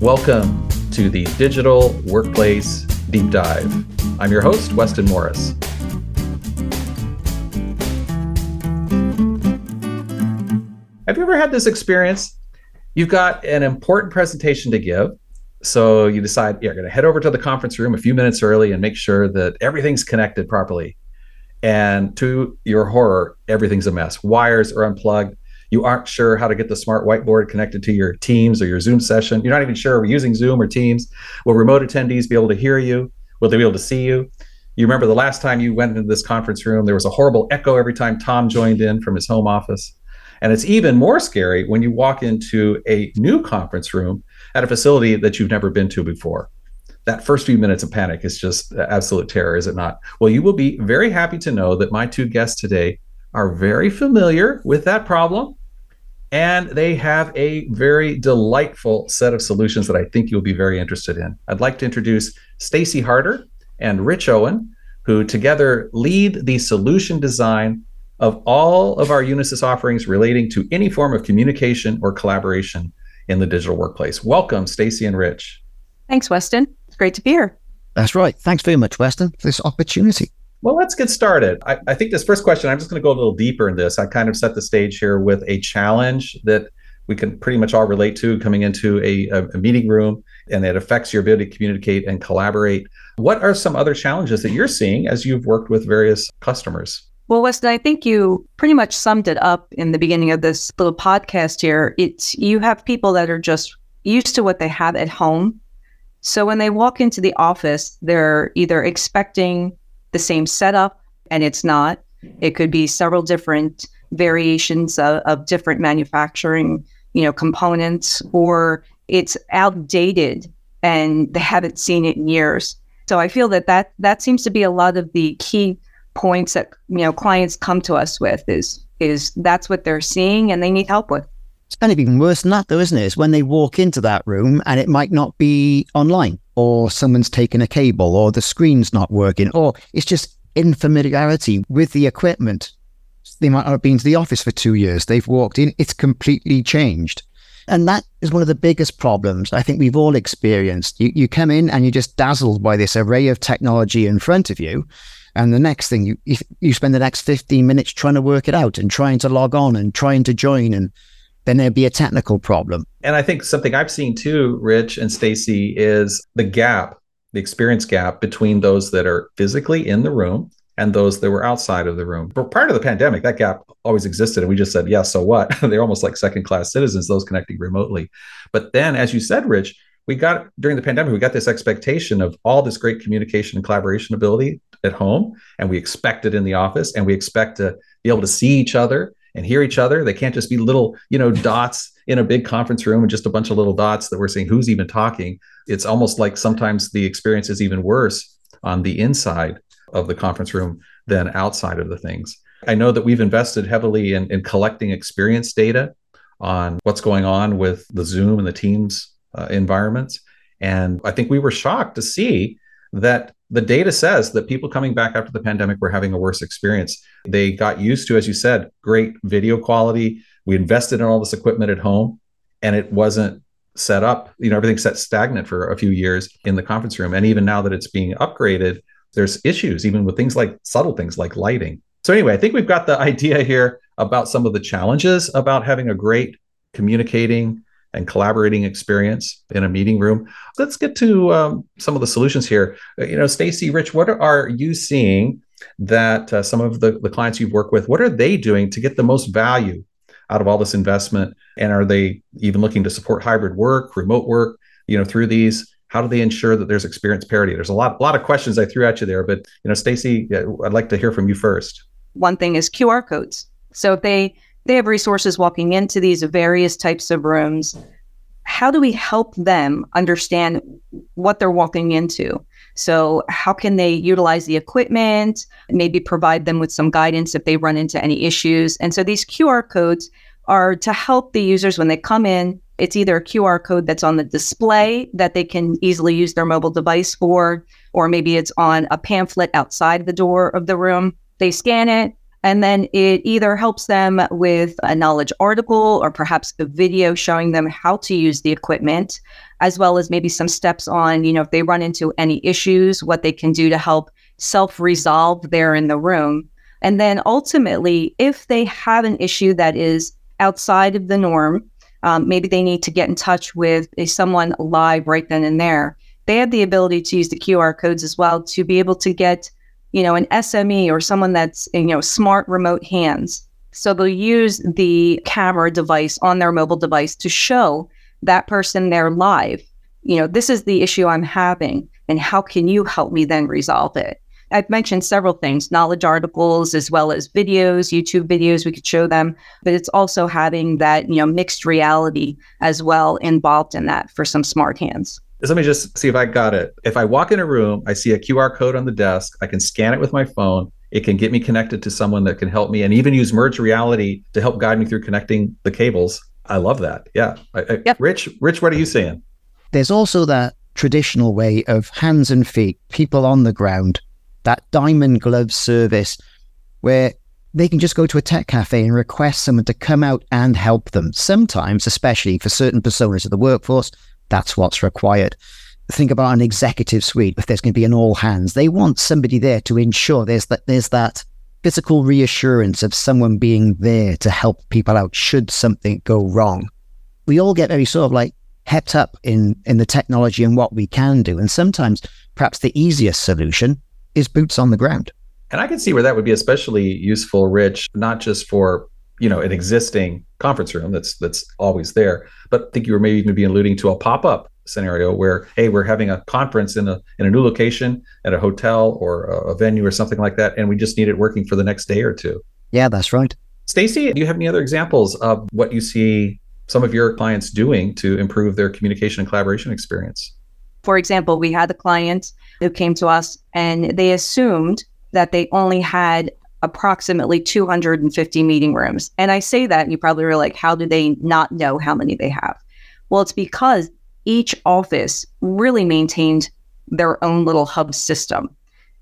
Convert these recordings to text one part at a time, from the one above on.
Welcome to the Digital Workplace Deep Dive. I'm your host, Weston Morris. Have you ever had this experience? You've got an important presentation to give. So you decide, I'm going to head over to the conference room a few minutes early and make sure that everything's connected properly. And to your horror, everything's a mess. Wires are unplugged you aren't sure how to get the smart whiteboard connected to your Teams or your Zoom session. You're not even sure are we're using Zoom or Teams. Will remote attendees be able to hear you? Will they be able to see you? You remember the last time you went into this conference room, there was a horrible echo every time Tom joined in from his home office. And it's even more scary when you walk into a new conference room at a facility that you've never been to before. That first few minutes of panic is just absolute terror, is it not? Well, you will be very happy to know that my two guests today are very familiar with that problem and they have a very delightful set of solutions that I think you'll be very interested in. I'd like to introduce Stacy Harder and Rich Owen, who together lead the solution design of all of our Unisys offerings relating to any form of communication or collaboration in the digital workplace. Welcome, Stacy and Rich. Thanks, Weston. It's great to be here. That's right. Thanks very much, Weston, for this opportunity. Well, let's get started. I, I think this first question, I'm just going to go a little deeper in this. I kind of set the stage here with a challenge that we can pretty much all relate to coming into a, a, meeting room and it affects your ability to communicate and collaborate. What are some other challenges that you're seeing as you've worked with various customers? Well, Weston, I think you pretty much summed it up in the beginning of this little podcast here. It's you have people that are just used to what they have at home. So when they walk into the office, they're either expecting the same setup and it's not. It could be several different variations of, of different manufacturing, you know, components, or it's outdated and they haven't seen it in years. So I feel that that that seems to be a lot of the key points that you know clients come to us with is is that's what they're seeing and they need help with. It's kind of even worse than that, though, isn't it? It's when they walk into that room and it might not be online, or someone's taken a cable, or the screen's not working, or it's just infamiliarity with the equipment. They might not have been to the office for two years. They've walked in, it's completely changed. And that is one of the biggest problems I think we've all experienced. You, you come in and you're just dazzled by this array of technology in front of you. And the next thing, you, you spend the next 15 minutes trying to work it out and trying to log on and trying to join and then there'd be a technical problem. And I think something I've seen too, Rich and Stacy, is the gap, the experience gap between those that are physically in the room and those that were outside of the room. But prior to the pandemic, that gap always existed. And we just said, yeah, so what? They're almost like second class citizens, those connecting remotely. But then, as you said, Rich, we got during the pandemic, we got this expectation of all this great communication and collaboration ability at home. And we expect it in the office and we expect to be able to see each other and hear each other. They can't just be little, you know, dots in a big conference room and just a bunch of little dots that we're saying who's even talking. It's almost like sometimes the experience is even worse on the inside of the conference room than outside of the things. I know that we've invested heavily in, in collecting experience data on what's going on with the Zoom and the Teams uh, environments. And I think we were shocked to see that the data says that people coming back after the pandemic were having a worse experience. They got used to, as you said, great video quality. We invested in all this equipment at home and it wasn't set up. You know, everything set stagnant for a few years in the conference room. And even now that it's being upgraded, there's issues, even with things like subtle things like lighting. So, anyway, I think we've got the idea here about some of the challenges about having a great communicating and collaborating experience in a meeting room. Let's get to um, some of the solutions here. Uh, you know, Stacy, Rich, what are you seeing that uh, some of the, the clients you've worked with, what are they doing to get the most value out of all this investment? And are they even looking to support hybrid work, remote work, you know, through these? How do they ensure that there's experience parity? There's a lot, a lot of questions I threw at you there, but you know, Stacy, I'd like to hear from you first. One thing is QR codes. So if they they have resources walking into these various types of rooms. How do we help them understand what they're walking into? So, how can they utilize the equipment, maybe provide them with some guidance if they run into any issues? And so, these QR codes are to help the users when they come in. It's either a QR code that's on the display that they can easily use their mobile device for, or maybe it's on a pamphlet outside the door of the room. They scan it, And then it either helps them with a knowledge article or perhaps a video showing them how to use the equipment, as well as maybe some steps on, you know, if they run into any issues, what they can do to help self resolve there in the room. And then ultimately, if they have an issue that is outside of the norm, um, maybe they need to get in touch with someone live right then and there. They have the ability to use the QR codes as well to be able to get you know, an SME or someone that's, you know, smart remote hands. So they'll use the camera device on their mobile device to show that person there live. You know, this is the issue I'm having, and how can you help me then resolve it? I've mentioned several things knowledge articles as well as videos, YouTube videos we could show them, but it's also having that, you know, mixed reality as well involved in that for some smart hands let me just see if I got it. If I walk in a room, I see a QR code on the desk, I can scan it with my phone. It can get me connected to someone that can help me and even use merge reality to help guide me through connecting the cables. I love that. Yeah. I, I, yep. Rich, Rich, what are you saying? There's also that traditional way of hands and feet, people on the ground, that diamond glove service where they can just go to a tech cafe and request someone to come out and help them. Sometimes, especially for certain personas of the workforce, that's what's required. Think about an executive suite. If there's going to be an all hands, they want somebody there to ensure there's that there's that physical reassurance of someone being there to help people out should something go wrong. We all get very sort of like hepped up in in the technology and what we can do, and sometimes perhaps the easiest solution is boots on the ground. And I can see where that would be especially useful, Rich, not just for you know an existing conference room that's that's always there. But I think you were maybe even be alluding to a pop-up scenario where hey we're having a conference in a in a new location at a hotel or a, a venue or something like that and we just need it working for the next day or two. Yeah that's right. Stacy do you have any other examples of what you see some of your clients doing to improve their communication and collaboration experience? For example we had a client who came to us and they assumed that they only had approximately 250 meeting rooms. And I say that, and you probably are like, how do they not know how many they have? Well, it's because each office really maintained their own little hub system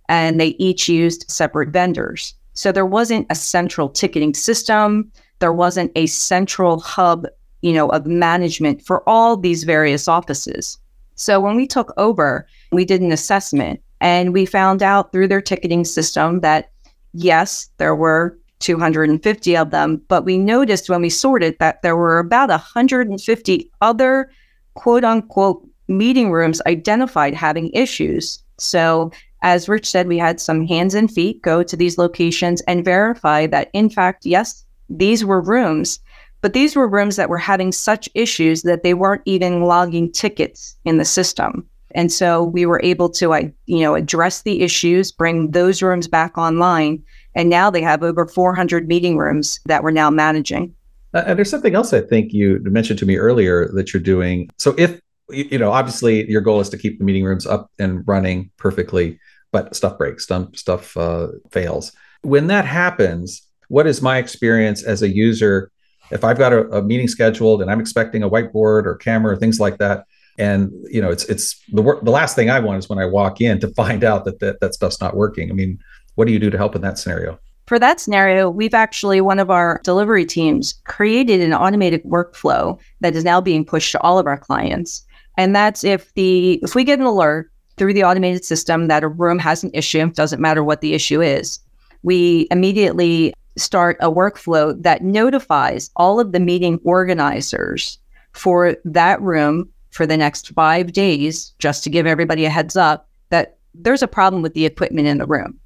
and they each used separate vendors. So there wasn't a central ticketing system, there wasn't a central hub, you know, of management for all these various offices. So when we took over, we did an assessment and we found out through their ticketing system that yes, there were 250 of them, but we noticed when we sorted that there were about 150 other quote unquote meeting rooms identified having issues. So, as Rich said, we had some hands and feet go to these locations and verify that, in fact, yes, these were rooms, but these were rooms that were having such issues that they weren't even logging tickets in the system. And so we were able to, you know, address the issues, bring those rooms back online, and now they have over 400 meeting rooms that we're now managing. Uh, and there's something else I think you mentioned to me earlier that you're doing. So if you know, obviously your goal is to keep the meeting rooms up and running perfectly, but stuff breaks, stuff uh, fails. When that happens, what is my experience as a user? If I've got a, a meeting scheduled and I'm expecting a whiteboard or camera or things like that, and you know it's it's the the last thing i want is when i walk in to find out that that, that stuff's not working. I mean what do you do to help in that scenario? For that scenario we've actually one of our delivery teams created an automated workflow that is now being pushed to all of our clients. And that's if the if we get an alert through the automated system that a room has an issue doesn't matter what the issue is we immediately start a workflow that notifies all of the meeting organizers for that room for the next five days, just to give everybody a heads up that there's a problem with the equipment in the room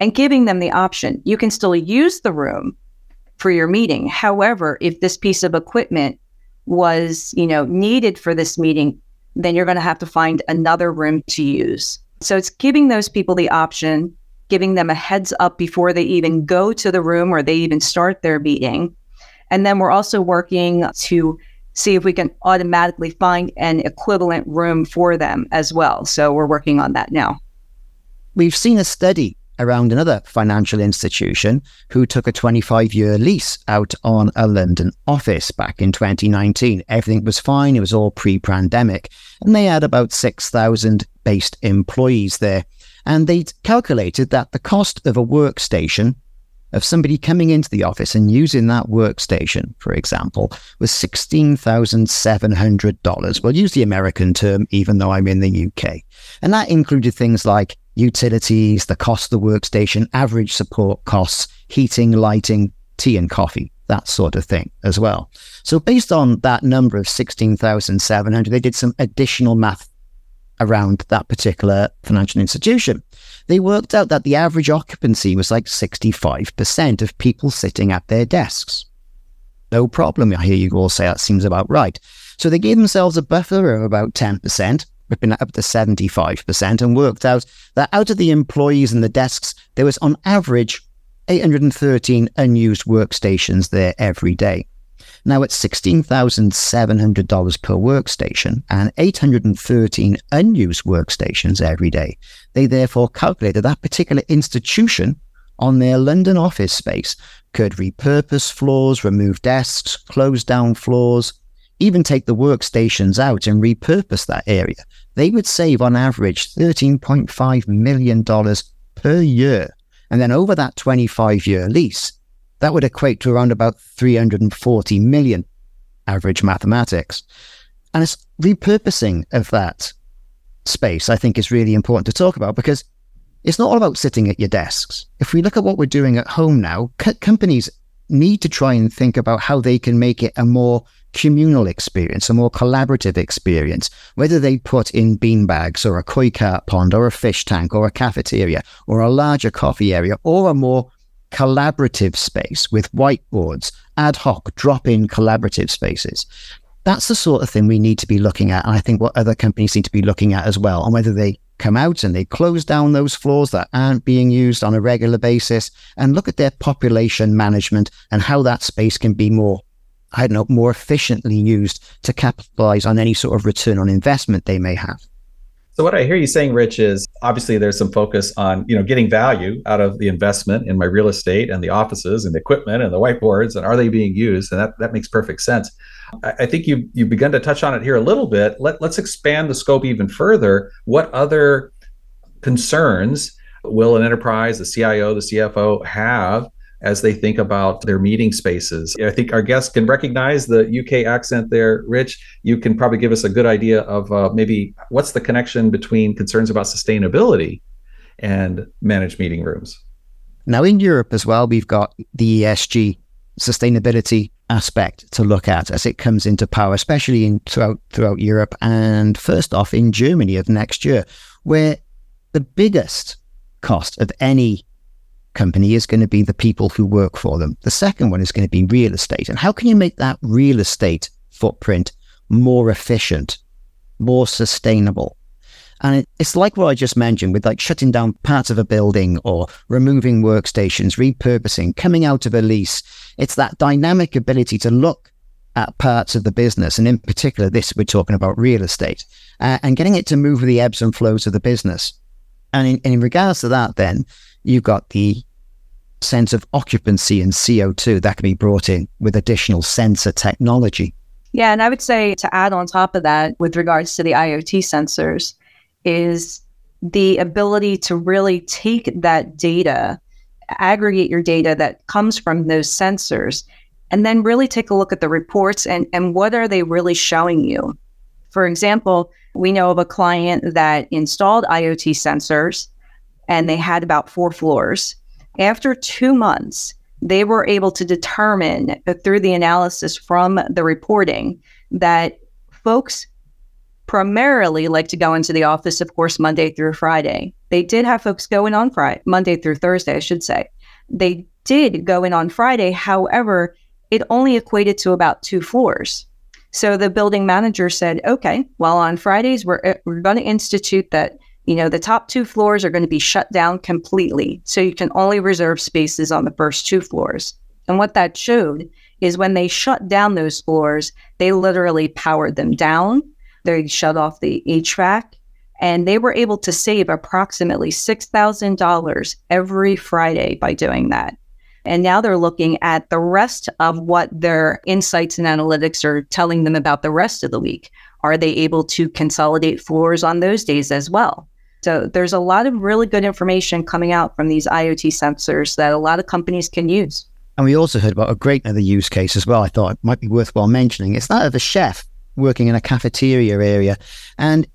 and giving them the option. You can still use the room for your meeting. However, if this piece of equipment was, you know, needed for this meeting, then you're going to have to find another room to use. So it's giving those people the option, giving them a heads up before they even go to the room or they even start their meeting. And then we're also working to see if we can automatically find an equivalent room for them as well. So we're working on that now. We've seen a study around another financial institution who took a 25 year lease out on a London office back in 2019. Everything was fine, it was all pre pandemic, and they had about 6,000 based employees there. And they calculated that the cost of a workstation of somebody coming into the office and using that workstation, for example, was $16,700. We'll use the American term, even though I'm in the UK. And that included things like utilities, the cost of the workstation, average support costs, heating, lighting, tea and coffee, that sort of thing as well. So based on that number of 16,700, they did some additional math around that particular financial institution. They worked out that the average occupancy was like 65% of people sitting at their desks. No problem. I hear you all say that seems about right. So they gave themselves a buffer of about 10%, ripping up to 75%, and worked out that out of the employees and the desks, there was on average 813 unused workstations there every day. Now it's $16,700 per workstation and 813 unused workstations every day. They therefore calculated that particular institution on their London office space could repurpose floors, remove desks, close down floors, even take the workstations out and repurpose that area. They would save on average $13.5 million per year. And then over that 25 year lease, that would equate to around about 340 million average mathematics. And it's repurposing of that space, I think, is really important to talk about because it's not all about sitting at your desks. If we look at what we're doing at home now, c- companies need to try and think about how they can make it a more communal experience, a more collaborative experience, whether they put in bean bags or a koi carp pond or a fish tank or a cafeteria or a larger coffee area or a more collaborative space with whiteboards, ad hoc drop in collaborative spaces. That's the sort of thing we need to be looking at. And I think what other companies need to be looking at as well, and whether they come out and they close down those floors that aren't being used on a regular basis and look at their population management and how that space can be more, I don't know, more efficiently used to capitalize on any sort of return on investment they may have. So what I hear you saying, Rich, is obviously there's some focus on you know getting value out of the investment in my real estate and the offices and the equipment and the whiteboards and are they being used? And that that makes perfect sense. I, I think you you've begun to touch on it here a little bit. Let let's expand the scope even further. What other concerns will an enterprise, the CIO, the CFO have as they think about their meeting spaces. I think our guests can recognize the UK accent there. Rich, you can probably give us a good idea of uh, maybe what's the connection between concerns about sustainability and managed meeting rooms. Now, in Europe as well, we've got the ESG sustainability aspect to look at as it comes into power, especially in throughout throughout Europe, and first off in Germany of next year, where the biggest cost of any company is going to be the people who work for them. The second one is going to be real estate. And how can you make that real estate footprint more efficient, more sustainable? And it, it's like what I just mentioned with like shutting down parts of a building or removing workstations, repurposing, coming out of a lease. It's that dynamic ability to look at parts of the business. And in particular, this we're talking about real estate uh, and getting it to move with the ebbs and flows of the business. And in, in regards to that, then you've got the sense of occupancy and CO2 that can be brought in with additional sensor technology. Yeah, and I would say to add on top of that, with regards to the IoT sensors, is the ability to really take that data, aggregate your data that comes from those sensors, and then really take a look at the reports and, and what are they really showing you. For example, we know of a client that installed IoT sensors and they had about four floors after two months, they were able to determine uh, through the analysis from the reporting that folks primarily like to go into the office, of course, Monday through Friday. They did have folks going on Friday, Monday through Thursday, I should say. They did go in on Friday. However, it only equated to about two floors. So the building manager said, okay, well, on Fridays, we're, uh, we're going to institute that you know, the top two floors are going to be shut down completely. So you can only reserve spaces on the first two floors. And what that showed is when they shut down those floors, they literally powered them down. They shut off the HVAC and they were able to save approximately $6,000 every Friday by doing that. And now they're looking at the rest of what their insights and analytics are telling them about the rest of the week. Are they able to consolidate floors on those days as well? So there's a lot of really good information coming out from these IoT sensors that a lot of companies can use. And we also heard about a great other use case as well. I thought it might be worthwhile mentioning. It's that of a chef working in a cafeteria area. And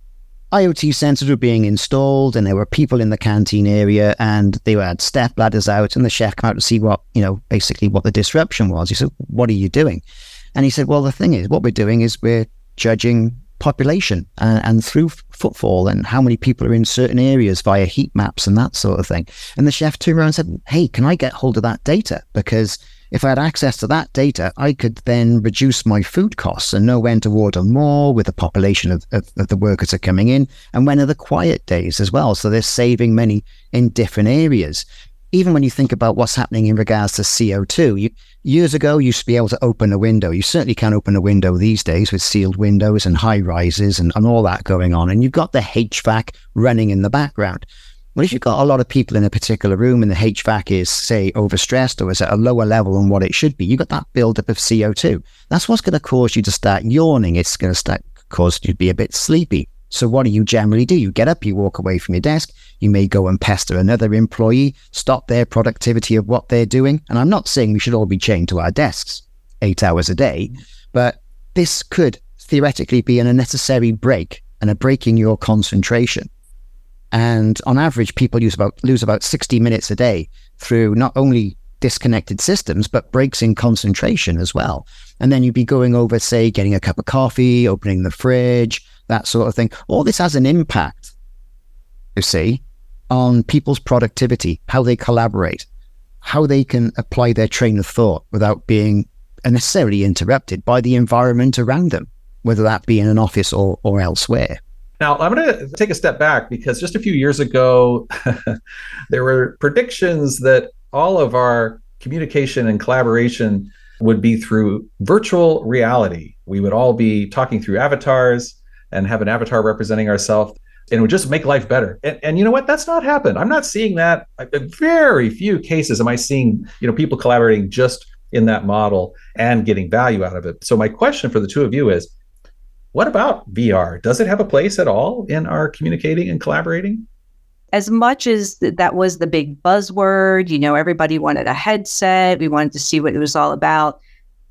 IoT sensors were being installed and there were people in the canteen area and they had step ladders out and the chef came out to see what, you know, basically what the disruption was. He said, what are you doing? And he said, well, the thing is, what we're doing is we're judging population and, and through footfall and how many people are in certain areas via heat maps and that sort of thing. And the chef turned around and said, hey, can I get hold of that data? Because if I had access to that data, I could then reduce my food costs and know when to order more with the population of, of, of, the workers are coming in and when are the quiet days as well. So they're saving money in different areas. Even when you think about what's happening in regards to CO2, you, years ago, you used to be able to open a window. You certainly can't open a window these days with sealed windows and high rises and, and all that going on. And you've got the HVAC running in the background. Well, if you've got a lot of people in a particular room and the HVAC is, say, overstressed or is at a lower level than what it should be, you've got that buildup of CO2. That's what's going to cause you to start yawning. It's going to start cause you to be a bit sleepy. So what do you generally do? You get up, you walk away from your desk, you may go and pester another employee, stop their productivity of what they're doing. And I'm not saying we should all be chained to our desks eight hours a day, but this could theoretically be an unnecessary break and a break in your concentration. And on average, people use about lose about 60 minutes a day through not only disconnected systems, but breaks in concentration as well. And then you'd be going over, say, getting a cup of coffee, opening the fridge, that sort of thing. All this has an impact, you see, on people's productivity, how they collaborate, how they can apply their train of thought without being necessarily interrupted by the environment around them, whether that be in an office or, or elsewhere. Now, I'm going to take a step back because just a few years ago, there were predictions that all of our communication and collaboration would be through virtual reality. We would all be talking through avatars and have an avatar representing ourselves and it would just make life better. And, and you know what? That's not happened. I'm not seeing that. Very few cases am I seeing, you know, people collaborating just in that model and getting value out of it. So my question for the two of you is, what about VR? Does it have a place at all in our communicating and collaborating? As much as that was the big buzzword, you know, everybody wanted a headset, we wanted to see what it was all about.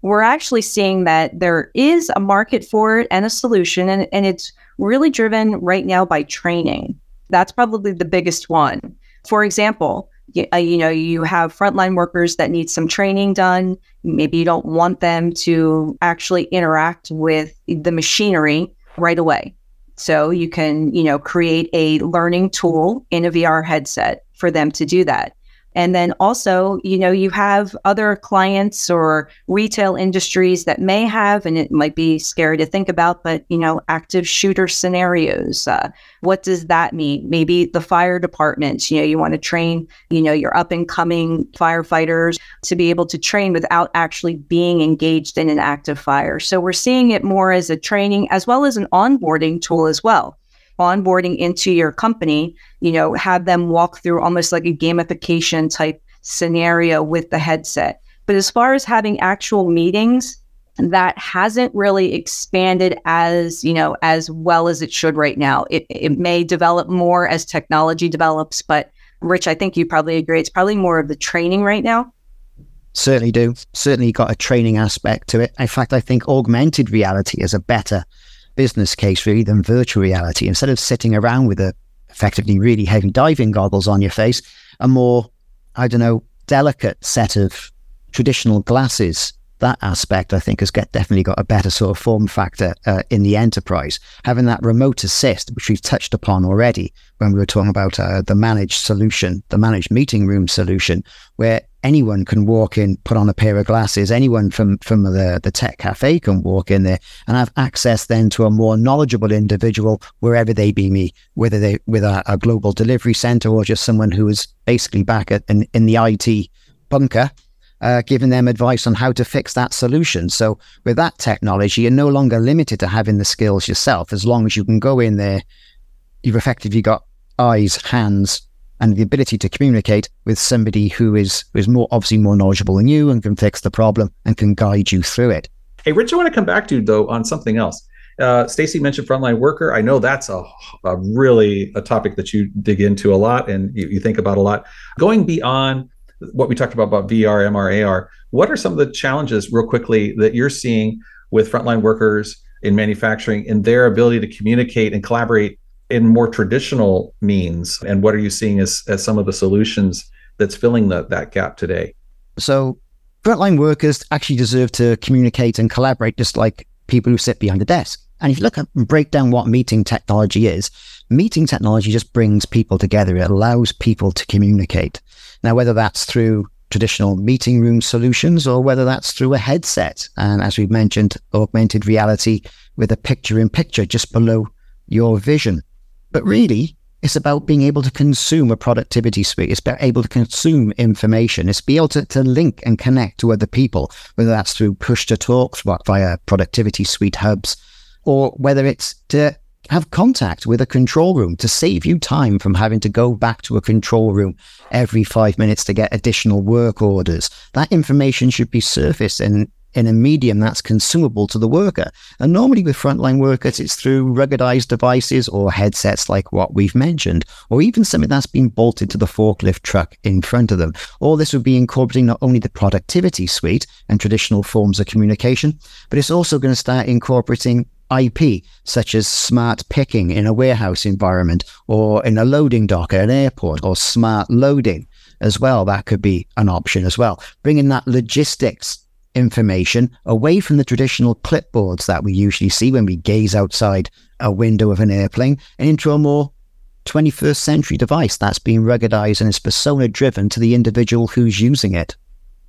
We're actually seeing that there is a market for it and a solution, and, and it's really driven right now by training. That's probably the biggest one. For example, you, uh, you know, you have frontline workers that need some training done. Maybe you don't want them to actually interact with the machinery right away. So you can, you know, create a learning tool in a VR headset for them to do that. And then also, you know, you have other clients or retail industries that may have, and it might be scary to think about, but, you know, active shooter scenarios. Uh, what does that mean? Maybe the fire departments, you know, you want to train, you know, your up and coming firefighters to be able to train without actually being engaged in an active fire. So we're seeing it more as a training as well as an onboarding tool as well onboarding into your company, you know, have them walk through almost like a gamification type scenario with the headset. But as far as having actual meetings, that hasn't really expanded as you know as well as it should right now. It it may develop more as technology develops, but Rich, I think you probably agree. It's probably more of the training right now. Certainly do. Certainly got a training aspect to it. In fact, I think augmented reality is a better business case really than virtual reality. Instead of sitting around with a effectively really heavy diving goggles on your face, a more, I don't know, delicate set of traditional glasses. That aspect, I think, has get, definitely got a better sort of form factor uh, in the enterprise. Having that remote assist, which we've touched upon already when we were talking about uh, the managed solution, the managed meeting room solution, where anyone can walk in, put on a pair of glasses. Anyone from from the the tech cafe can walk in there and have access then to a more knowledgeable individual wherever they be me, whether they with a, a global delivery center or just someone who is basically back at in, in the IT bunker. Uh, giving them advice on how to fix that solution. So, with that technology, you're no longer limited to having the skills yourself. As long as you can go in there, you've effectively got eyes, hands, and the ability to communicate with somebody who is who is more obviously more knowledgeable than you and can fix the problem and can guide you through it. Hey, Rich, I want to come back to though on something else. Uh, Stacy mentioned frontline worker. I know that's a, a, really a topic that you dig into a lot and you, you think about a lot. Going beyond what we talked about about VR, MR, AR, what are some of the challenges, real quickly, that you're seeing with frontline workers in manufacturing in their ability to communicate and collaborate in more traditional means? And what are you seeing as, as some of the solutions that's filling the, that gap today? So, frontline workers actually deserve to communicate and collaborate just like people who sit behind a desk. And if you look at and break down what meeting technology is, meeting technology just brings people together. It allows people to communicate. Now, whether that's through traditional meeting room solutions or whether that's through a headset. And as we've mentioned, augmented reality with a picture in picture just below your vision. But really, it's about being able to consume a productivity suite. It's about able to consume information. It's be able to, to link and connect to other people, whether that's through push to talks via productivity suite hubs, or whether it's to have contact with a control room to save you time from having to go back to a control room every five minutes to get additional work orders. That information should be surfaced in in a medium that's consumable to the worker. And normally with frontline workers, it's through ruggedized devices or headsets like what we've mentioned, or even something that's been bolted to the forklift truck in front of them. All this would be incorporating not only the productivity suite and traditional forms of communication, but it's also going to start incorporating IP, such as smart picking in a warehouse environment or in a loading dock at an airport or smart loading as well. That could be an option as well. Bringing that logistics information away from the traditional clipboards that we usually see when we gaze outside a window of an airplane and into a more 21st century device that's being ruggedized and is persona driven to the individual who's using it.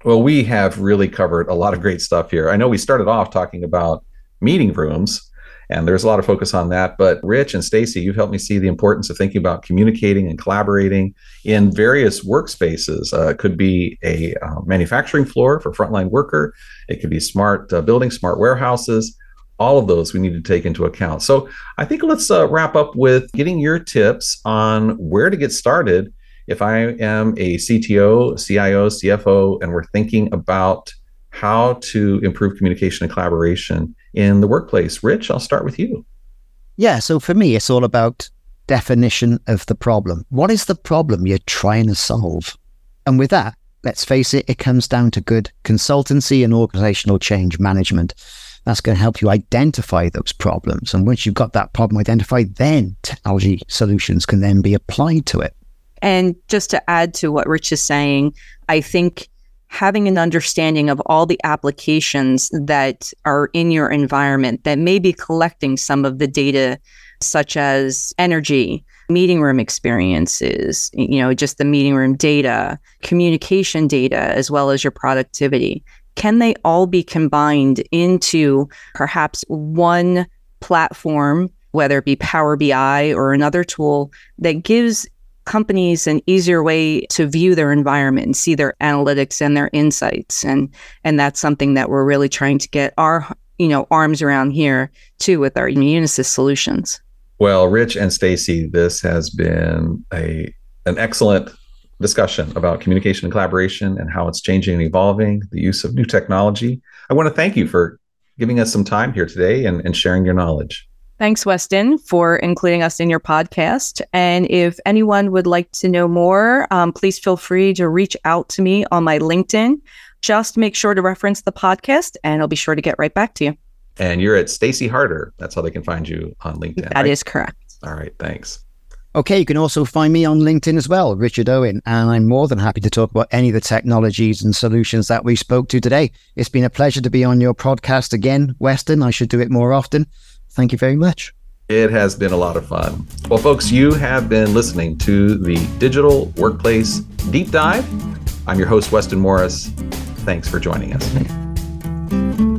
Well, we have really covered a lot of great stuff here. I know we started off talking about meeting rooms and there's a lot of focus on that. But Rich and Stacy, you've helped me see the importance of thinking about communicating and collaborating in various workspaces. Uh, it could be a uh, manufacturing floor for frontline worker. It could be smart uh, buildings, smart warehouses. All of those we need to take into account. So I think let's uh, wrap up with getting your tips on where to get started. If I am a CTO, CIO, CFO, and we're thinking about how to improve communication and collaboration in the workplace. Rich, I'll start with you. Yeah. So for me, it's all about definition of the problem. What is the problem you're trying to solve? And with that, let's face it, it comes down to good consultancy and organizational change management. That's going to help you identify those problems. And once you've got that problem identified, then technology solutions can then be applied to it. And just to add to what Rich is saying, I think having an understanding of all the applications that are in your environment that may be collecting some of the data, such as energy, meeting room experiences, you know, just the meeting room data, communication data, as well as your productivity. Can they all be combined into perhaps one platform, whether it be Power BI or another tool that gives companies an easier way to view their environment and see their analytics and their insights and and that's something that we're really trying to get our you know arms around here too with our Unisys solutions. Well, Rich and Stacy, this has been a an excellent discussion about communication and collaboration and how it's changing and evolving, the use of new technology. I want to thank you for giving us some time here today and, and sharing your knowledge. Thanks, Weston, for including us in your podcast. And if anyone would like to know more, um, please feel free to reach out to me on my LinkedIn. Just make sure to reference the podcast, and I'll be sure to get right back to you. And you're at Stacy Harder. That's how they can find you on LinkedIn. That right? is correct. All right. Thanks. Okay, you can also find me on LinkedIn as well, Richard Owen, and I'm more than happy to talk about any of the technologies and solutions that we spoke to today. It's been a pleasure to be on your podcast again, Weston. I should do it more often. Thank you very much. It has been a lot of fun. Well, folks, you have been listening to the Digital Workplace Deep Dive. I'm your host, Weston Morris. Thanks for joining us.